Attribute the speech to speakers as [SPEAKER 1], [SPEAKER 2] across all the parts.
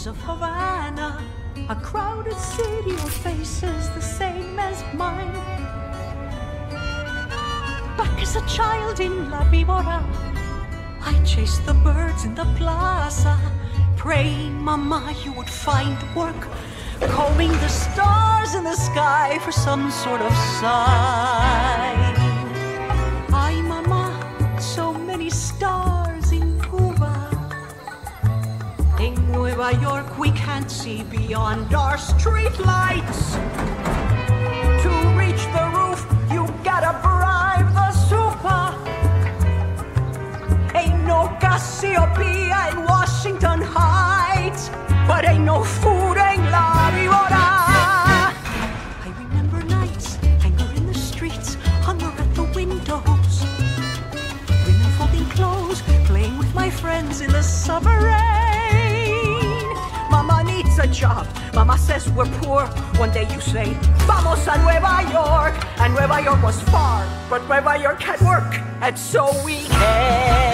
[SPEAKER 1] streets of Havana, a crowded city with faces the same as mine. Back as a child in La Víbora, I chased the birds in the plaza, praying, Mama, you would find work, combing the stars in the sky for some sort of sign. Nueva York, we can't see beyond our street lights. To reach the roof, you gotta bribe the super. Ain't no Cassiopeia in Washington Heights, but ain't no food, job. Mama says we're poor. One day you say, Vamos a Nueva York. And Nueva York was far, but Nueva York had work. And so we came.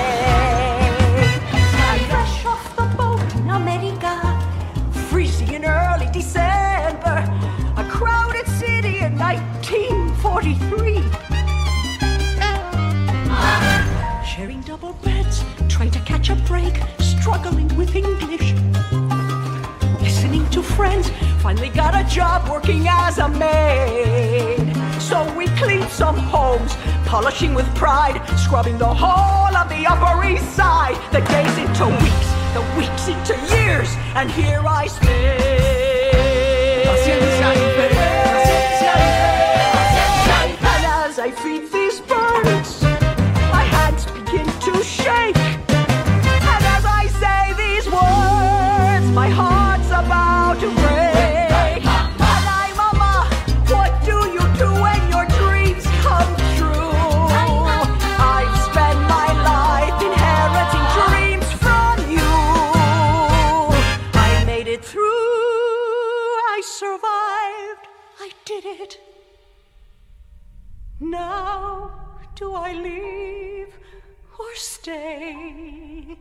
[SPEAKER 1] Listening to friends, finally got a job working as a maid. So we cleaned some homes, polishing with pride, scrubbing the whole of the Upper East Side. The days into weeks, the weeks into years, and here I stay. And as I feed survived. I did it. Now, do I leave or stay?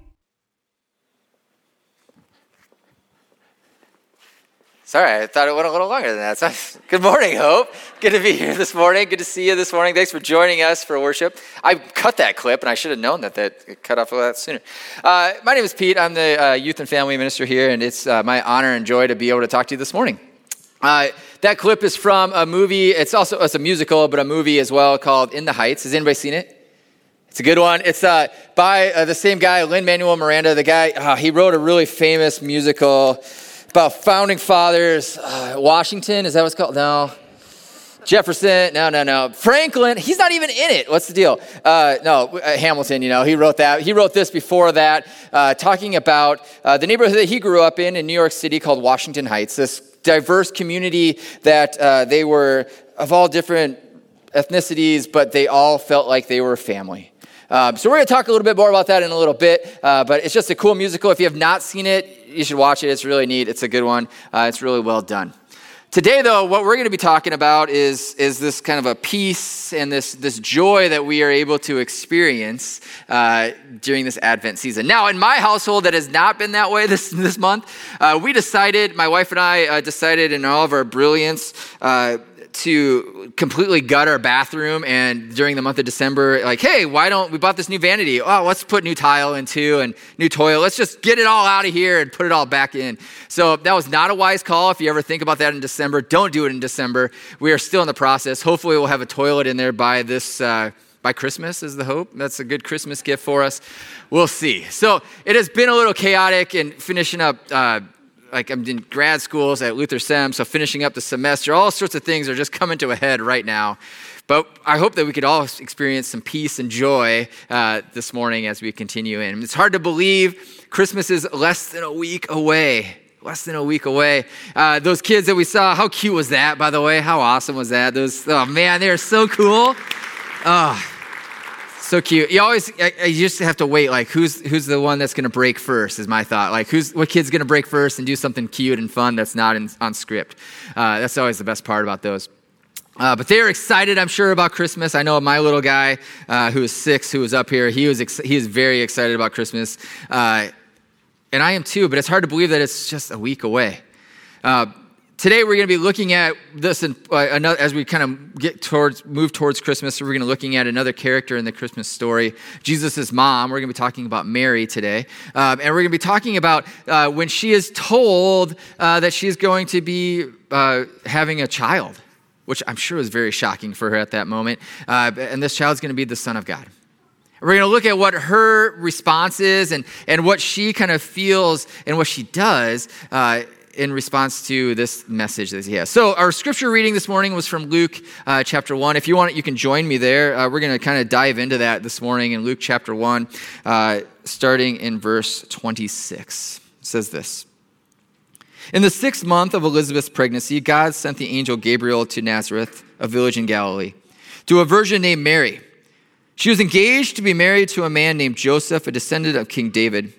[SPEAKER 2] Sorry, I thought it went a little longer than that. Good morning, Hope. Good to be here this morning. Good to see you this morning. Thanks for joining us for worship. I cut that clip, and I should have known that that cut off a lot sooner. Uh, my name is Pete. I'm the uh, youth and family minister here, and it's uh, my honor and joy to be able to talk to you this morning. Uh, that clip is from a movie. It's also it's a musical, but a movie as well called In the Heights. Has anybody seen it? It's a good one. It's uh, by uh, the same guy, Lin Manuel Miranda. The guy uh, he wrote a really famous musical about founding fathers. Uh, Washington is that what's called? No. Jefferson, no, no, no. Franklin, he's not even in it. What's the deal? Uh, no, uh, Hamilton, you know, he wrote that. He wrote this before that, uh, talking about uh, the neighborhood that he grew up in in New York City called Washington Heights, this diverse community that uh, they were of all different ethnicities, but they all felt like they were family. Um, so we're going to talk a little bit more about that in a little bit, uh, but it's just a cool musical. If you have not seen it, you should watch it. It's really neat. It's a good one. Uh, it's really well done. Today, though, what we're going to be talking about is, is this kind of a peace and this, this joy that we are able to experience uh, during this Advent season. Now, in my household, that has not been that way this, this month. Uh, we decided, my wife and I uh, decided in all of our brilliance, uh, to completely gut our bathroom and during the month of December, like, hey, why don't we bought this new vanity? Oh, let's put new tile into and new toilet. Let's just get it all out of here and put it all back in. So that was not a wise call. If you ever think about that in December, don't do it in December. We are still in the process. Hopefully, we'll have a toilet in there by this. Uh, by Christmas is the hope. That's a good Christmas gift for us. We'll see. So it has been a little chaotic and finishing up uh, like I'm in grad schools at Luther Sem, so finishing up the semester, all sorts of things are just coming to a head right now. But I hope that we could all experience some peace and joy uh, this morning as we continue in. It's hard to believe Christmas is less than a week away. Less than a week away. Uh, those kids that we saw, how cute was that, by the way? How awesome was that? Those, oh man, they are so cool. Oh, so cute. You always, you just have to wait. Like, who's who's the one that's to break first? Is my thought. Like, who's what kid's to break first and do something cute and fun that's not in, on script? Uh, that's always the best part about those. Uh, but they are excited, I'm sure, about Christmas. I know my little guy uh, who is six, who was up here, he was ex- he is very excited about Christmas. Uh, And I am too, but it's hard to believe that it's just a week away. Today we're going to be looking at this in, uh, another, as we kind of get towards move towards christmas we're going to be looking at another character in the christmas story jesus' mom. We're going to be talking about mary today. Um, and we're going to be talking about uh, when she is told uh, that she's going to be uh, having a child which i'm sure was very shocking for her at that moment. Uh, and this child's going to be the son of god. We're going to look at what her response is and, and what she kind of feels and what she does uh, in response to this message that he has. So, our scripture reading this morning was from Luke uh, chapter 1. If you want, it, you can join me there. Uh, we're going to kind of dive into that this morning in Luke chapter 1, uh, starting in verse 26. It says this In the sixth month of Elizabeth's pregnancy, God sent the angel Gabriel to Nazareth, a village in Galilee, to a virgin named Mary. She was engaged to be married to a man named Joseph, a descendant of King David.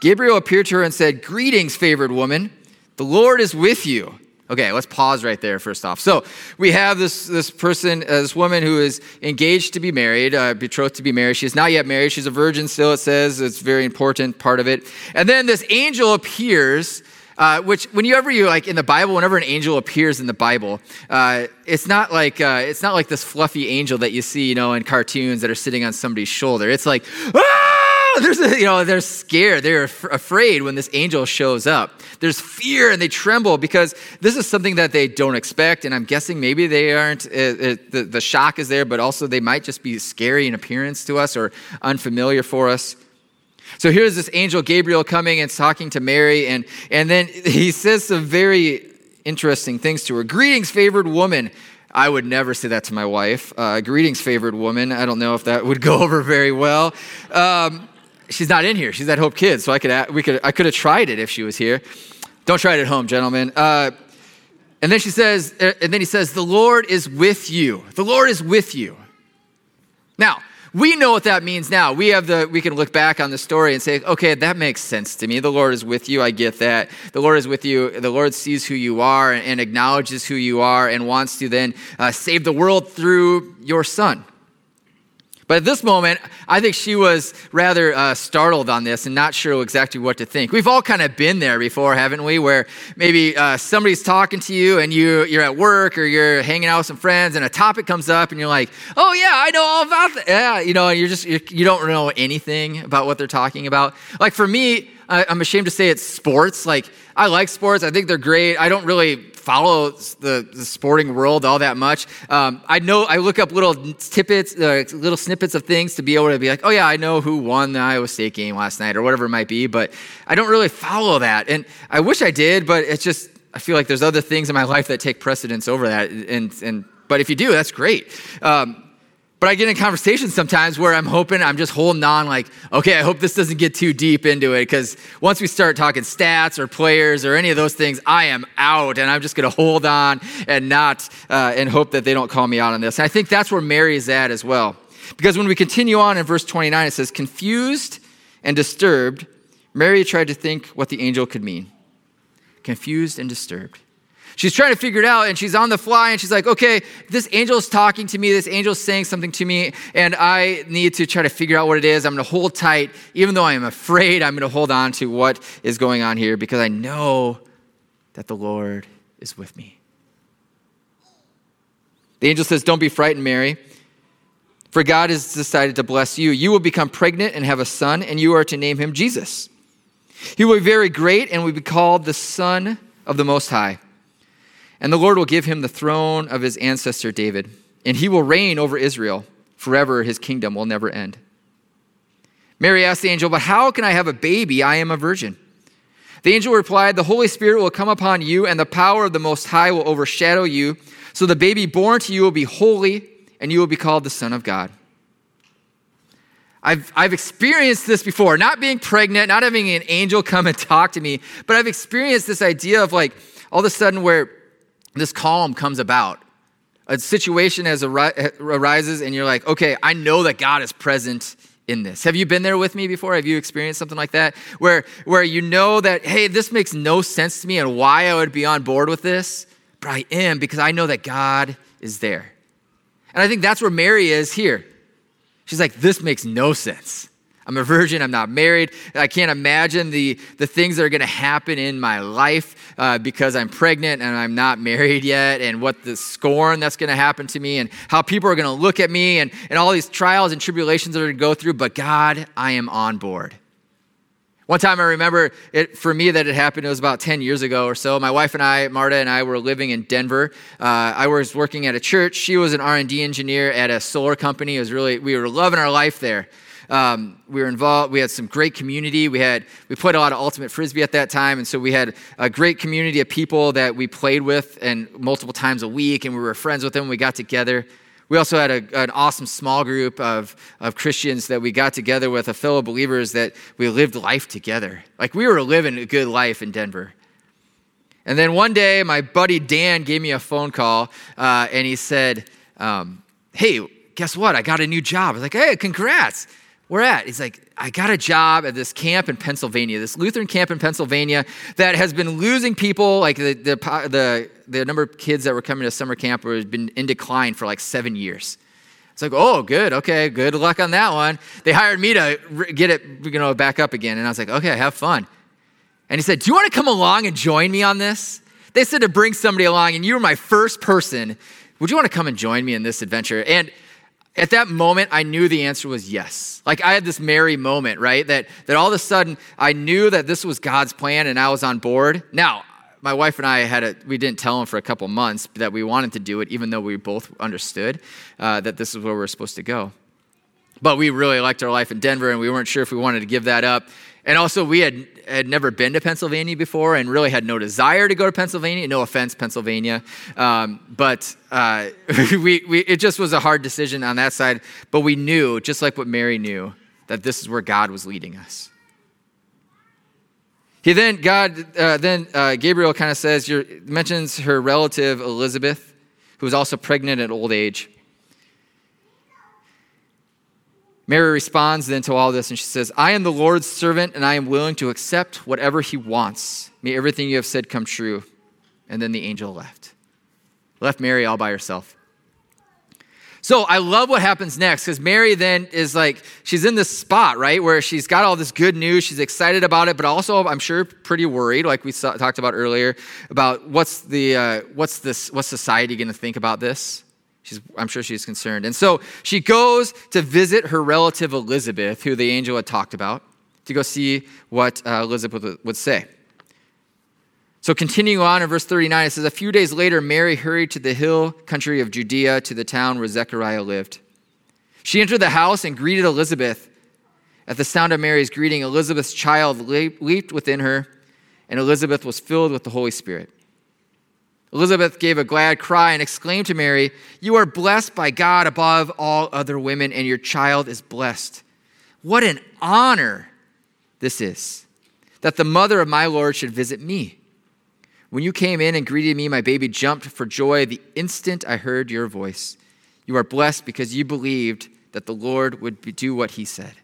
[SPEAKER 2] Gabriel appeared to her and said, Greetings, favored woman. The Lord is with you. Okay, let's pause right there first off. So we have this, this person, uh, this woman who is engaged to be married, uh, betrothed to be married. She's not yet married. She's a virgin still, it says. It's very important part of it. And then this angel appears, uh, which whenever you like in the Bible, whenever an angel appears in the Bible, uh, it's not like uh, it's not like this fluffy angel that you see, you know, in cartoons that are sitting on somebody's shoulder. It's like, ah! There's a, you know, they're scared. They're af- afraid when this angel shows up. There's fear and they tremble because this is something that they don't expect. And I'm guessing maybe they aren't, uh, uh, the, the shock is there, but also they might just be scary in appearance to us or unfamiliar for us. So here's this angel Gabriel coming and talking to Mary, and, and then he says some very interesting things to her. Greetings, favored woman. I would never say that to my wife. Uh, greetings, favored woman. I don't know if that would go over very well. Um, she's not in here. She's at Hope Kids, so I could, we could, I could have tried it if she was here. Don't try it at home, gentlemen. Uh, and then she says, uh, and then he says, the Lord is with you. The Lord is with you. Now, we know what that means now. We have the we can look back on the story and say, okay, that makes sense to me. The Lord is with you. I get that. The Lord is with you. The Lord sees who you are and, acknowledges who you are and wants to then uh, save the world through your son. But at this moment, I think she was rather uh, startled on this and not sure exactly what to think. We've all kind of been there before, haven't we? Where maybe uh, somebody's talking to you and you, you're at work or you're hanging out with some friends and a topic comes up and you're like, oh, yeah, I know all about that. Yeah, you know, and you're just, you're, you don't know anything about what they're talking about. Like for me, I'm ashamed to say it's sports. Like, I like sports. I think they're great. I don't really follow the, the sporting world all that much. Um, I know I look up little tidbits, uh, little snippets of things to be able to be like, oh yeah, I know who won the Iowa State game last night or whatever it might be. But I don't really follow that, and I wish I did, but it's just I feel like there's other things in my life that take precedence over that. And and but if you do, that's great. Um, but I get in conversations sometimes where I'm hoping, I'm just holding on, like, okay, I hope this doesn't get too deep into it. Because once we start talking stats or players or any of those things, I am out and I'm just going to hold on and not, uh, and hope that they don't call me out on this. And I think that's where Mary is at as well. Because when we continue on in verse 29, it says, confused and disturbed, Mary tried to think what the angel could mean. Confused and disturbed. She's trying to figure it out and she's on the fly and she's like, okay, this angel's talking to me, this angel's saying something to me, and I need to try to figure out what it is. I'm going to hold tight. Even though I am afraid, I'm going to hold on to what is going on here because I know that the Lord is with me. The angel says, Don't be frightened, Mary, for God has decided to bless you. You will become pregnant and have a son, and you are to name him Jesus. He will be very great and will be called the Son of the Most High. And the Lord will give him the throne of his ancestor David, and he will reign over Israel forever. His kingdom will never end. Mary asked the angel, But how can I have a baby? I am a virgin. The angel replied, The Holy Spirit will come upon you, and the power of the Most High will overshadow you. So the baby born to you will be holy, and you will be called the Son of God. I've, I've experienced this before, not being pregnant, not having an angel come and talk to me, but I've experienced this idea of like all of a sudden where this calm comes about. A situation as arises, and you're like, okay, I know that God is present in this. Have you been there with me before? Have you experienced something like that? Where, where you know that, hey, this makes no sense to me and why I would be on board with this, but I am because I know that God is there. And I think that's where Mary is here. She's like, this makes no sense. I'm a virgin. I'm not married. I can't imagine the, the things that are going to happen in my life uh, because I'm pregnant and I'm not married yet, and what the scorn that's going to happen to me, and how people are going to look at me, and, and all these trials and tribulations that are going to go through. But God, I am on board. One time I remember it for me that it happened, it was about 10 years ago or so. My wife and I, Marta and I, were living in Denver. Uh, I was working at a church. She was an R&D engineer at a solar company. It was really, we were loving our life there. Um, we were involved. We had some great community. We had we played a lot of ultimate frisbee at that time, and so we had a great community of people that we played with and multiple times a week, and we were friends with them. We got together. We also had a, an awesome small group of, of Christians that we got together with, a fellow believers that we lived life together. Like we were living a good life in Denver. And then one day, my buddy Dan gave me a phone call uh, and he said, um, Hey, guess what? I got a new job. I was like, Hey, congrats. Where at? He's like, I got a job at this camp in Pennsylvania, this Lutheran camp in Pennsylvania that has been losing people. Like the, the, the, the number of kids that were coming to summer camp has been in decline for like seven years. It's like, oh, good, okay, good luck on that one. They hired me to get it, you know, back up again, and I was like, okay, have fun. And he said, do you want to come along and join me on this? They said to bring somebody along, and you were my first person. Would you want to come and join me in this adventure? And at that moment, I knew the answer was yes. Like I had this Mary moment, right? That, that all of a sudden I knew that this was God's plan and I was on board. Now, my wife and I had a, we didn't tell him for a couple months that we wanted to do it, even though we both understood uh, that this is where we're supposed to go. But we really liked our life in Denver and we weren't sure if we wanted to give that up. And also, we had, had never been to Pennsylvania before and really had no desire to go to Pennsylvania. No offense, Pennsylvania. Um, but uh, we, we, it just was a hard decision on that side. But we knew, just like what Mary knew, that this is where God was leading us. He then, God, uh, then uh, Gabriel kind of says, mentions her relative Elizabeth, who was also pregnant at old age. Mary responds then to all this and she says, I am the Lord's servant and I am willing to accept whatever he wants. May everything you have said come true. And then the angel left. Left Mary all by herself. So I love what happens next because Mary then is like, she's in this spot, right, where she's got all this good news. She's excited about it, but also, I'm sure, pretty worried, like we saw, talked about earlier, about what's the, uh, what's this, what's society going to think about this? She's, I'm sure she's concerned. And so she goes to visit her relative Elizabeth, who the angel had talked about, to go see what uh, Elizabeth would say. So, continuing on in verse 39, it says, A few days later, Mary hurried to the hill country of Judea to the town where Zechariah lived. She entered the house and greeted Elizabeth. At the sound of Mary's greeting, Elizabeth's child leaped within her, and Elizabeth was filled with the Holy Spirit. Elizabeth gave a glad cry and exclaimed to Mary, You are blessed by God above all other women, and your child is blessed. What an honor this is that the mother of my Lord should visit me. When you came in and greeted me, my baby jumped for joy the instant I heard your voice. You are blessed because you believed that the Lord would do what he said.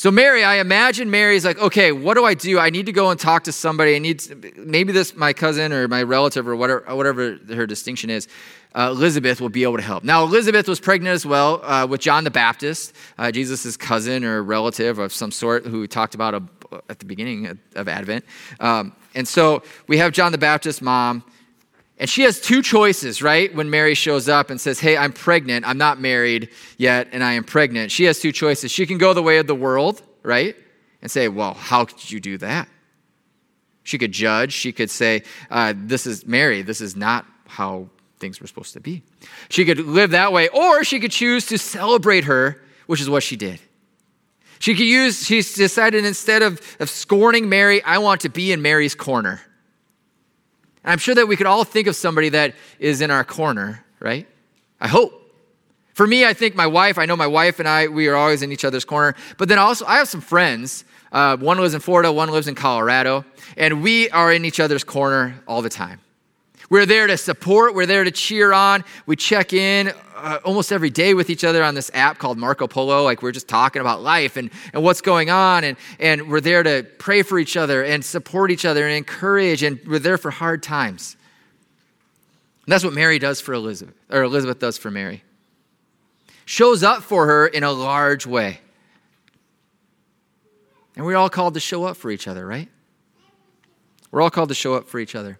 [SPEAKER 2] So Mary, I imagine Mary's like, okay, what do I do? I need to go and talk to somebody. I need to, maybe this my cousin or my relative or whatever, whatever her distinction is. Uh, Elizabeth will be able to help. Now, Elizabeth was pregnant as well uh, with John the Baptist, uh, Jesus' cousin or relative of some sort, who we talked about a, at the beginning of Advent. Um, and so we have John the Baptist's mom. And she has two choices, right? When Mary shows up and says, Hey, I'm pregnant. I'm not married yet, and I am pregnant. She has two choices. She can go the way of the world, right? And say, Well, how could you do that? She could judge. She could say, uh, This is Mary. This is not how things were supposed to be. She could live that way, or she could choose to celebrate her, which is what she did. She could use, she decided instead of, of scorning Mary, I want to be in Mary's corner. I'm sure that we could all think of somebody that is in our corner, right? I hope. For me, I think my wife, I know my wife and I, we are always in each other's corner. But then also, I have some friends. Uh, one lives in Florida, one lives in Colorado, and we are in each other's corner all the time. We're there to support, we're there to cheer on. We check in uh, almost every day with each other on this app called Marco Polo. Like we're just talking about life and, and what's going on. And, and we're there to pray for each other and support each other and encourage. And we're there for hard times. And that's what Mary does for Elizabeth, or Elizabeth does for Mary. Shows up for her in a large way. And we're all called to show up for each other, right? We're all called to show up for each other.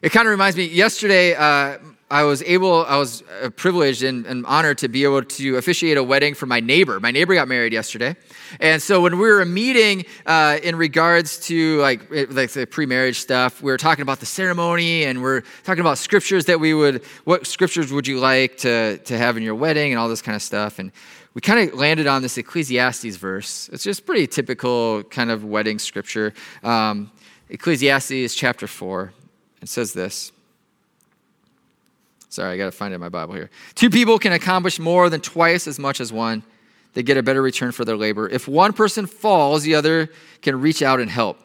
[SPEAKER 2] It kind of reminds me, yesterday, uh, I was able, I was uh, privileged and, and, honored to be able to officiate a wedding for my neighbor. My neighbor got married yesterday. And so when we were meeting uh, in regards to like, like the pre-marriage stuff, we were talking about the ceremony and we're talking about scriptures that we would, what scriptures would you like to, to have in your wedding and all this kind of stuff. And we kind of landed on this Ecclesiastes verse. It's just pretty typical kind of wedding scripture. Um, Ecclesiastes chapter 4. It says this. Sorry, I got to find it in my Bible here. Two people can accomplish more than twice as much as one. They get a better return for their labor. If one person falls, the other can reach out and help.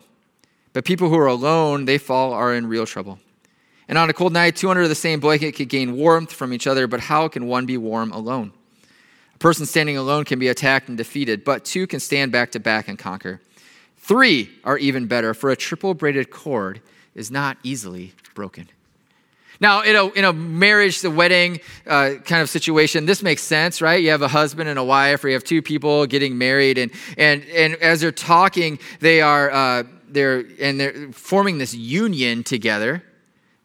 [SPEAKER 2] But people who are alone, they fall, are in real trouble. And on a cold night, two under the same blanket could gain warmth from each other, but how can one be warm alone? A person standing alone can be attacked and defeated, but two can stand back to back and conquer. Three are even better, for a triple braided cord is not easily broken. Now, in a, in a marriage, the wedding uh, kind of situation, this makes sense, right? You have a husband and a wife, or you have two people getting married, and, and, and as they're talking, they are uh, they're, and they're forming this union together.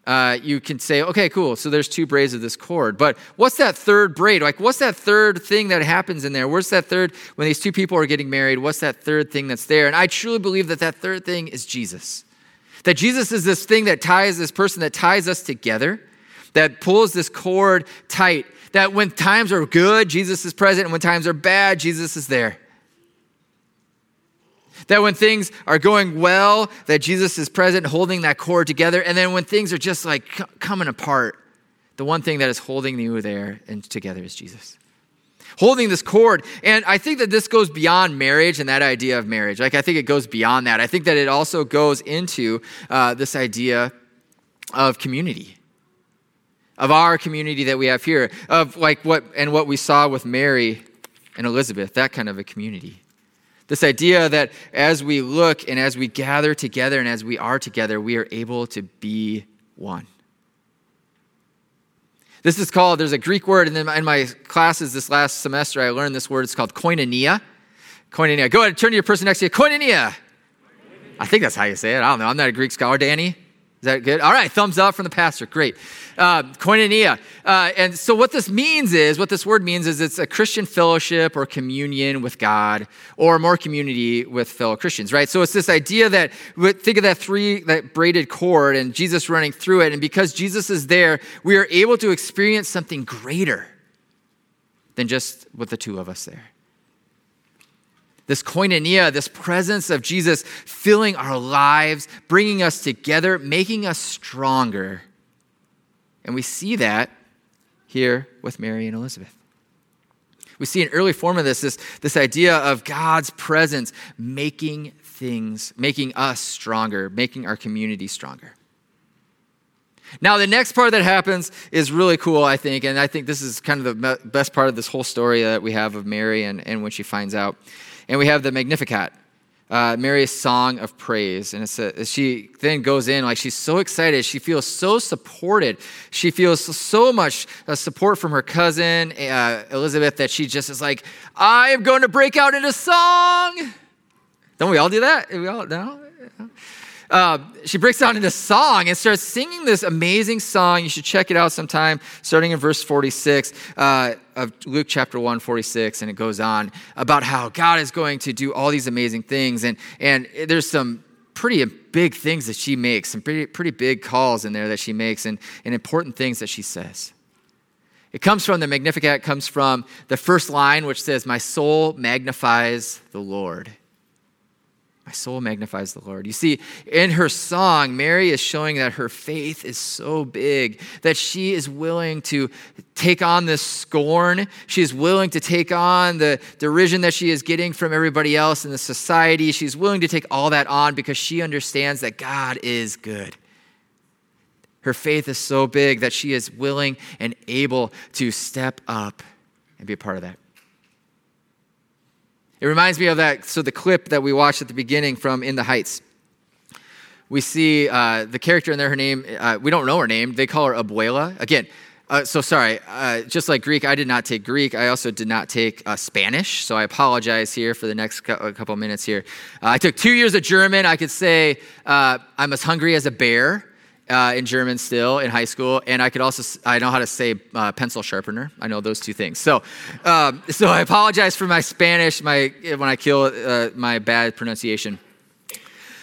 [SPEAKER 2] Uh, you can say, okay, cool. So there's two braids of this cord. But what's that third braid? Like, what's that third thing that happens in there? Where's that third, when these two people are getting married, what's that third thing that's there? And I truly believe that that third thing is Jesus. That Jesus is this thing that ties this person that ties us together, that pulls this cord tight. That when times are good, Jesus is present, and when times are bad, Jesus is there. That when things are going well, that Jesus is present, holding that cord together. And then when things are just like coming apart, the one thing that is holding you there and together is Jesus holding this cord. And I think that this goes beyond marriage and that idea of marriage. Like, I think it goes beyond that. I think that it also goes into uh, this idea of community, of our community that we have here, of like what, and what we saw with Mary and Elizabeth, that kind of a community. This idea that as we look and as we gather together and as we are together, we are able to be one. This is called, there's a Greek word, and then in my classes this last semester, I learned this word. It's called koinonia. Koinonia. Go ahead, turn to your person next to you. Koinonia. I think that's how you say it. I don't know. I'm not a Greek scholar. Danny? Is that good? All right, thumbs up from the pastor. Great. Uh, koinonia. Uh, and so, what this means is, what this word means is it's a Christian fellowship or communion with God or more community with fellow Christians, right? So, it's this idea that, think of that three, that braided cord and Jesus running through it. And because Jesus is there, we are able to experience something greater than just with the two of us there this koinonia, this presence of Jesus filling our lives, bringing us together, making us stronger. And we see that here with Mary and Elizabeth. We see an early form of this, this, this idea of God's presence making things, making us stronger, making our community stronger. Now, the next part that happens is really cool, I think, and I think this is kind of the best part of this whole story that we have of Mary and, and when she finds out. And we have the Magnificat, uh, Mary's song of praise. And it's a, she then goes in, like she's so excited. She feels so supported. She feels so much uh, support from her cousin, uh, Elizabeth, that she just is like, I am going to break out into song. Don't we all do that? We all, no? Uh, she breaks out into song and starts singing this amazing song. You should check it out sometime, starting in verse 46 uh, of Luke chapter 1, 46. And it goes on about how God is going to do all these amazing things. And, and there's some pretty big things that she makes, some pretty, pretty big calls in there that she makes, and, and important things that she says. It comes from the Magnificat, comes from the first line, which says, My soul magnifies the Lord. My soul magnifies the Lord. You see, in her song, Mary is showing that her faith is so big that she is willing to take on this scorn. She is willing to take on the derision that she is getting from everybody else in the society. She's willing to take all that on because she understands that God is good. Her faith is so big that she is willing and able to step up and be a part of that. It reminds me of that, so the clip that we watched at the beginning from In the Heights. We see uh, the character in there, her name, uh, we don't know her name. They call her Abuela. Again, Uh, so sorry, uh, just like Greek, I did not take Greek. I also did not take uh, Spanish. So I apologize here for the next co- couple minutes here. Uh, I took two years of German. I could say I'm as hungry as a bear uh, in German still in high school, and I could also I know how to say pencil sharpener. I know those two things. So um, so I apologize for my Spanish, my when I kill my bad pronunciation.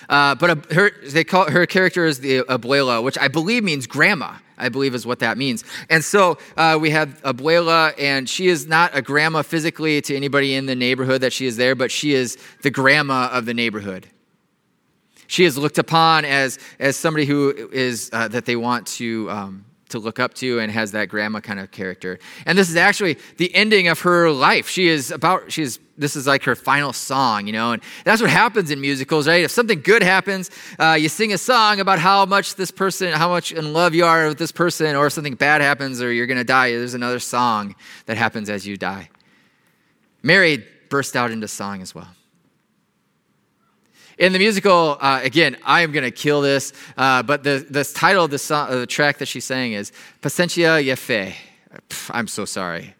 [SPEAKER 2] Uh, but her, they call her character is the abuela, which I believe means grandma. I believe is what that means. And so uh, we have abuela, and she is not a grandma physically to anybody in the neighborhood that she is there, but she is the grandma of the neighborhood. She is looked upon as, as somebody who is uh, that they want to um, to look up to and has that grandma kind of character. And this is actually the ending of her life. She is about, she is, this is like her final song, you know, and that's what happens in musicals, right? If something good happens, uh, you sing a song about how much this person, how much in love you are with this person, or if something bad happens or you're going to die, there's another song that happens as you die. Mary burst out into song as well. In the musical, uh, again, I am going to kill this, uh, but the, the title of the, song, the track that she's saying is Pacentia Yefe. I'm so sorry.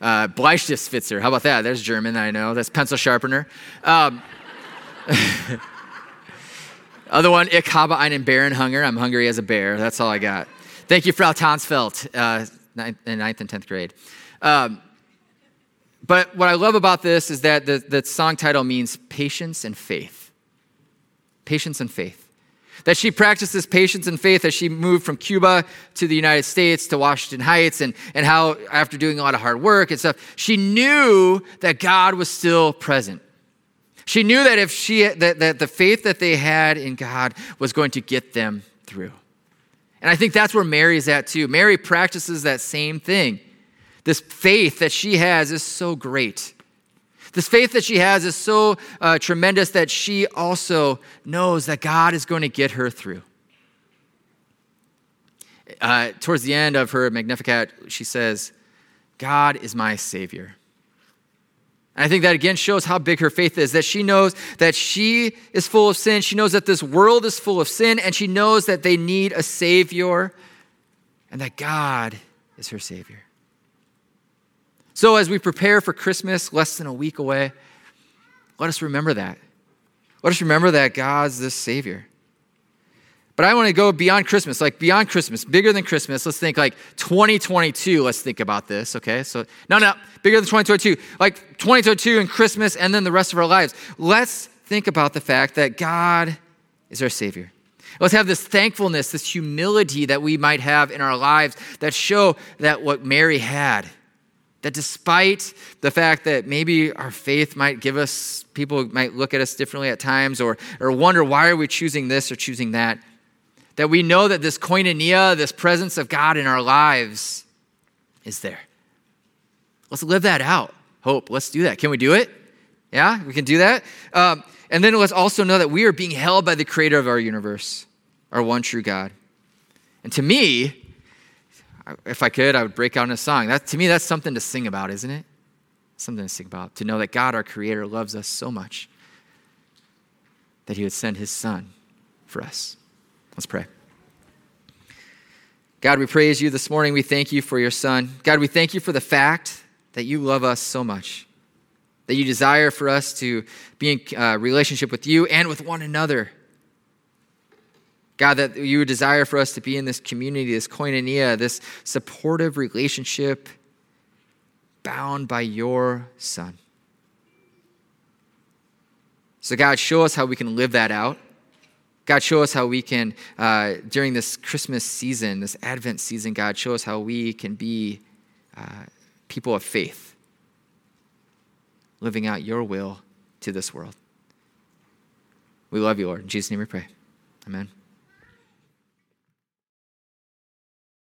[SPEAKER 2] Uh. How about that? There's German, I know. That's pencil sharpener. Um, other one, Ich habe einen Bärenhunger. I'm hungry as a bear. That's all I got. Thank you, Frau Tansfeld, uh, ninth, in ninth and 10th grade. Um, but what I love about this is that the, the song title means patience and faith patience and faith. That she practices patience and faith as she moved from Cuba to the United States to Washington Heights, and, and how, after doing a lot of hard work and stuff, she knew that God was still present. She knew that if she that, that the faith that they had in God was going to get them through. And I think that's where Mary's at too. Mary practices that same thing. This faith that she has is so great. This faith that she has is so uh, tremendous that she also knows that God is going to get her through. Uh, towards the end of her Magnificat, she says, God is my Savior. And I think that again shows how big her faith is that she knows that she is full of sin. She knows that this world is full of sin, and she knows that they need a Savior and that God is her Savior. So, as we prepare for Christmas, less than a week away, let us remember that. Let us remember that God's the Savior. But I want to go beyond Christmas, like beyond Christmas, bigger than Christmas. Let's think like 2022. Let's think about this, okay? So, no, no, bigger than 2022. Like 2022 and Christmas and then the rest of our lives. Let's think about the fact that God is our Savior. Let's have this thankfulness, this humility that we might have in our lives that show that what Mary had that despite the fact that maybe our faith might give us, people might look at us differently at times or, or wonder why are we choosing this or choosing that, that we know that this koinonia, this presence of God in our lives is there. Let's live that out. Hope, let's do that. Can we do it? Yeah, we can do that. Um, and then let's also know that we are being held by the creator of our universe, our one true God. And to me, if I could, I would break out in a song. That, to me, that's something to sing about, isn't it? Something to sing about. To know that God, our Creator, loves us so much that He would send His Son for us. Let's pray. God, we praise you this morning. We thank you for your Son. God, we thank you for the fact that you love us so much, that you desire for us to be in uh, relationship with you and with one another. God, that you would desire for us to be in this community, this koinonia, this supportive relationship bound by your Son. So, God, show us how we can live that out. God, show us how we can, uh, during this Christmas season, this Advent season, God, show us how we can be uh, people of faith, living out your will to this world. We love you, Lord. In Jesus' name we pray. Amen.